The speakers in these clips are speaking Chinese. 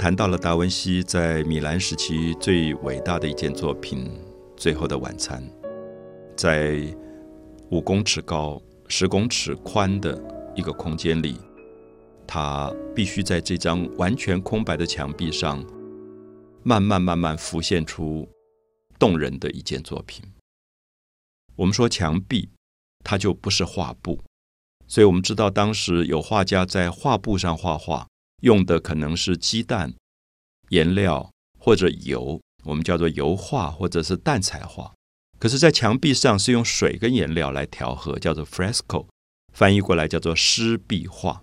谈到了达文西在米兰时期最伟大的一件作品《最后的晚餐》，在五公尺高、十公尺宽的一个空间里，他必须在这张完全空白的墙壁上，慢慢慢慢浮现出动人的一件作品。我们说墙壁，它就不是画布，所以我们知道当时有画家在画布上画画。用的可能是鸡蛋、颜料或者油，我们叫做油画或者是淡彩画。可是，在墙壁上是用水跟颜料来调和，叫做 fresco，翻译过来叫做湿壁画，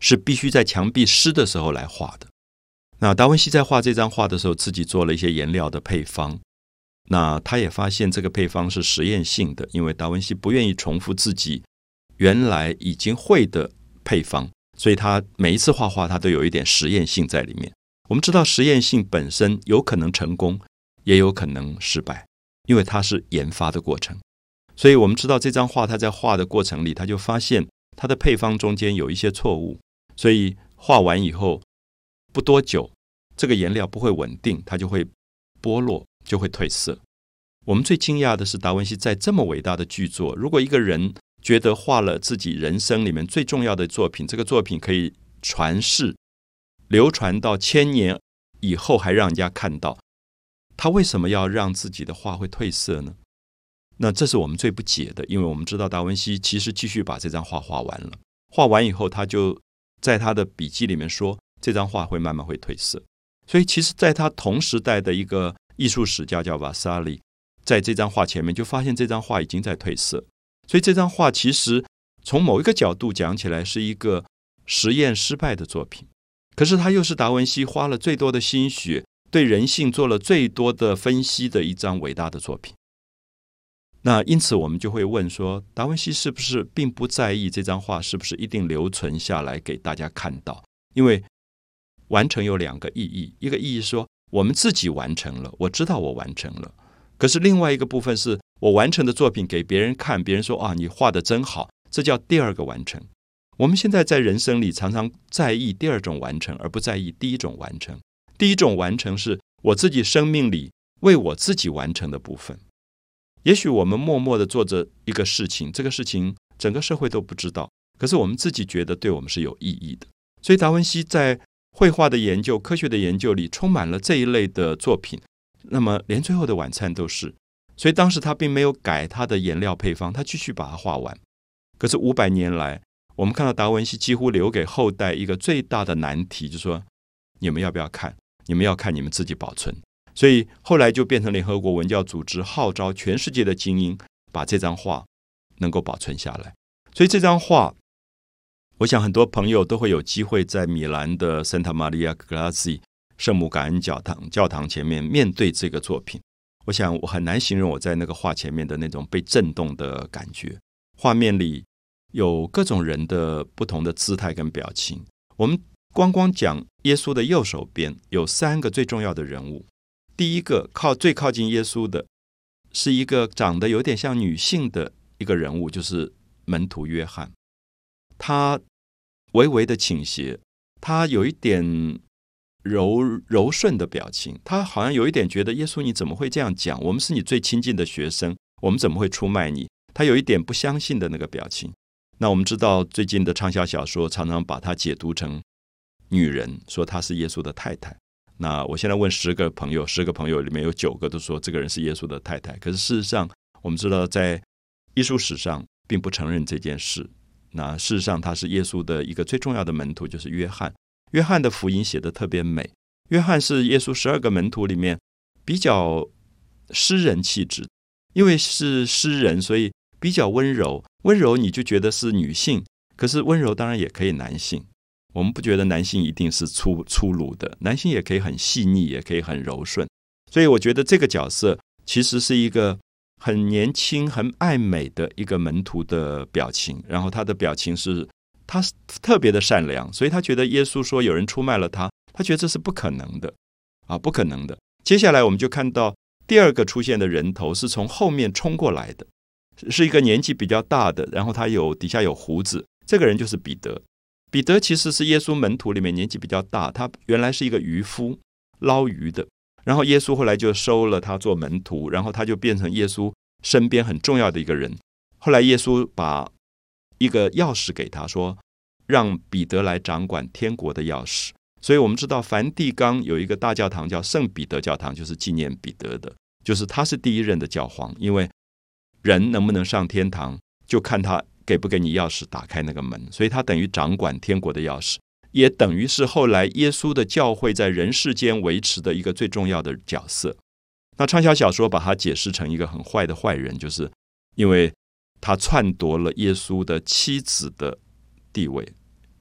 是必须在墙壁湿的时候来画的。那达文西在画这张画的时候，自己做了一些颜料的配方。那他也发现这个配方是实验性的，因为达文西不愿意重复自己原来已经会的配方。所以他每一次画画，他都有一点实验性在里面。我们知道实验性本身有可能成功，也有可能失败，因为它是研发的过程。所以我们知道这张画，他在画的过程里，他就发现它的配方中间有一些错误。所以画完以后不多久，这个颜料不会稳定，它就会剥落，就会褪色。我们最惊讶的是达文西在这么伟大的巨作，如果一个人。觉得画了自己人生里面最重要的作品，这个作品可以传世、流传到千年以后，还让人家看到。他为什么要让自己的画会褪色呢？那这是我们最不解的，因为我们知道达文西其实继续把这张画画完了。画完以后，他就在他的笔记里面说，这张画会慢慢会褪色。所以，其实在他同时代的一个艺术史家叫瓦萨里，在这张画前面就发现这张画已经在褪色。所以这张画其实从某一个角度讲起来是一个实验失败的作品，可是它又是达文西花了最多的心血，对人性做了最多的分析的一张伟大的作品。那因此我们就会问说，达文西是不是并不在意这张画是不是一定留存下来给大家看到？因为完成有两个意义，一个意义说我们自己完成了，我知道我完成了。可是另外一个部分是。我完成的作品给别人看，别人说啊，你画的真好，这叫第二个完成。我们现在在人生里常常在意第二种完成，而不在意第一种完成。第一种完成是我自己生命里为我自己完成的部分。也许我们默默的做着一个事情，这个事情整个社会都不知道，可是我们自己觉得对我们是有意义的。所以达文西在绘画的研究、科学的研究里充满了这一类的作品。那么连最后的晚餐都是。所以当时他并没有改他的颜料配方，他继续把它画完。可是五百年来，我们看到达文西几乎留给后代一个最大的难题，就是说你们要不要看？你们要看，你们自己保存。所以后来就变成联合国文教组织号召全世界的精英把这张画能够保存下来。所以这张画，我想很多朋友都会有机会在米兰的圣塔玛利亚格拉西圣母感恩教堂教堂前面面对这个作品。我想，我很难形容我在那个画前面的那种被震动的感觉。画面里有各种人的不同的姿态跟表情。我们光光讲耶稣的右手边有三个最重要的人物。第一个靠最靠近耶稣的，是一个长得有点像女性的一个人物，就是门徒约翰。他微微的倾斜，他有一点。柔柔顺的表情，他好像有一点觉得耶稣你怎么会这样讲？我们是你最亲近的学生，我们怎么会出卖你？他有一点不相信的那个表情。那我们知道最近的畅销小说常常把它解读成女人，说她是耶稣的太太。那我现在问十个朋友，十个朋友里面有九个都说这个人是耶稣的太太。可是事实上，我们知道在艺术史上并不承认这件事。那事实上，他是耶稣的一个最重要的门徒，就是约翰。约翰的福音写的特别美。约翰是耶稣十二个门徒里面比较诗人气质，因为是诗人，所以比较温柔。温柔你就觉得是女性，可是温柔当然也可以男性。我们不觉得男性一定是粗粗鲁的，男性也可以很细腻，也可以很柔顺。所以我觉得这个角色其实是一个很年轻、很爱美的一个门徒的表情，然后他的表情是。他是特别的善良，所以他觉得耶稣说有人出卖了他，他觉得这是不可能的，啊，不可能的。接下来我们就看到第二个出现的人头是从后面冲过来的，是一个年纪比较大的，然后他有底下有胡子，这个人就是彼得。彼得其实是耶稣门徒里面年纪比较大，他原来是一个渔夫，捞鱼的。然后耶稣后来就收了他做门徒，然后他就变成耶稣身边很重要的一个人。后来耶稣把一个钥匙给他说，让彼得来掌管天国的钥匙。所以我们知道梵蒂冈有一个大教堂叫圣彼得教堂，就是纪念彼得的，就是他是第一任的教皇。因为人能不能上天堂，就看他给不给你钥匙打开那个门。所以他等于掌管天国的钥匙。也等于是后来耶稣的教会在人世间维持的一个最重要的角色。那畅销小说把它解释成一个很坏的坏人，就是因为他篡夺了耶稣的妻子的地位。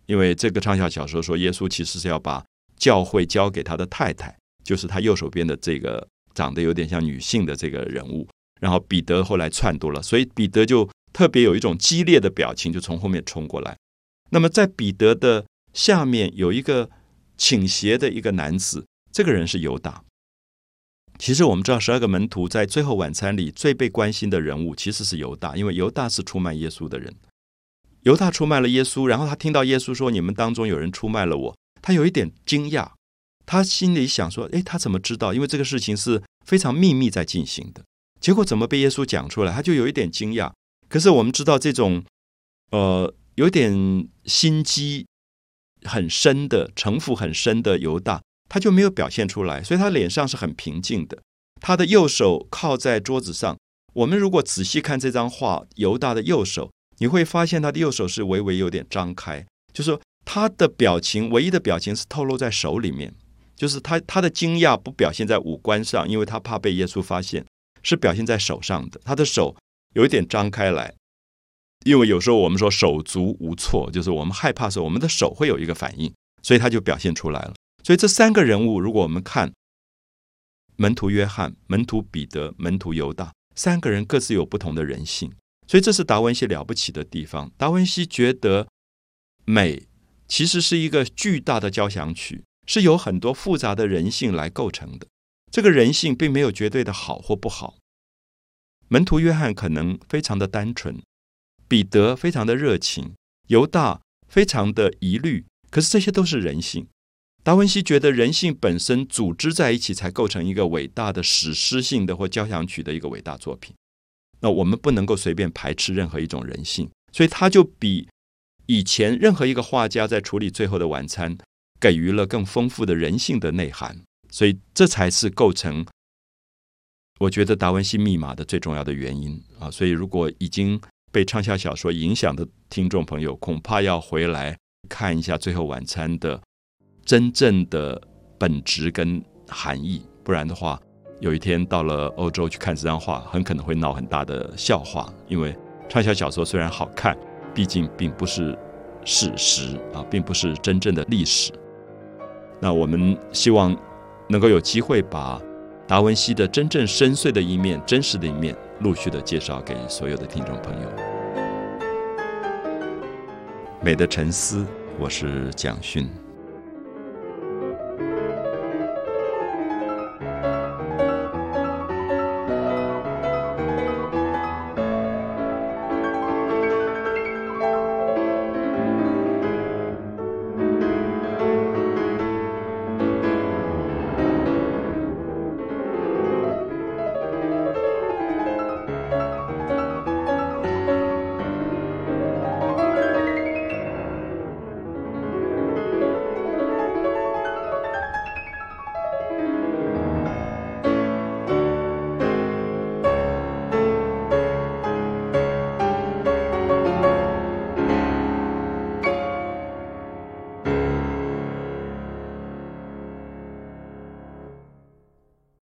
因为这个畅销小说说，耶稣其实是要把教会交给他的太太，就是他右手边的这个长得有点像女性的这个人物。然后彼得后来篡夺了，所以彼得就特别有一种激烈的表情，就从后面冲过来。那么在彼得的下面有一个倾斜的一个男子，这个人是犹大。其实我们知道，十二个门徒在最后晚餐里最被关心的人物其实是犹大，因为犹大是出卖耶稣的人。犹大出卖了耶稣，然后他听到耶稣说：“你们当中有人出卖了我。”他有一点惊讶，他心里想说：“诶，他怎么知道？因为这个事情是非常秘密在进行的。结果怎么被耶稣讲出来？他就有一点惊讶。可是我们知道，这种呃，有点心机。很深的城府很深的犹大，他就没有表现出来，所以他脸上是很平静的。他的右手靠在桌子上。我们如果仔细看这张画，犹大的右手，你会发现他的右手是微微有点张开，就是说他的表情，唯一的表情是透露在手里面，就是他他的惊讶不表现在五官上，因为他怕被耶稣发现，是表现在手上的。他的手有一点张开来。因为有时候我们说手足无措，就是我们害怕时候，我们的手会有一个反应，所以他就表现出来了。所以这三个人物，如果我们看门徒约翰、门徒彼得、门徒犹大，三个人各自有不同的人性，所以这是达文西了不起的地方。达文西觉得美其实是一个巨大的交响曲，是由很多复杂的人性来构成的。这个人性并没有绝对的好或不好。门徒约翰可能非常的单纯。彼得非常的热情，犹大非常的疑虑，可是这些都是人性。达文西觉得人性本身组织在一起，才构成一个伟大的史诗性的或交响曲的一个伟大作品。那我们不能够随便排斥任何一种人性，所以他就比以前任何一个画家在处理《最后的晚餐》给予了更丰富的人性的内涵。所以这才是构成我觉得达文西密码的最重要的原因啊！所以如果已经被畅销小说影响的听众朋友，恐怕要回来看一下《最后晚餐》的真正的本质跟含义，不然的话，有一天到了欧洲去看这张画，很可能会闹很大的笑话。因为畅销小说虽然好看，毕竟并不是事实啊，并不是真正的历史。那我们希望能够有机会把达文西的真正深邃的一面、真实的一面。陆续的介绍给所有的听众朋友。美的沉思，我是蒋勋。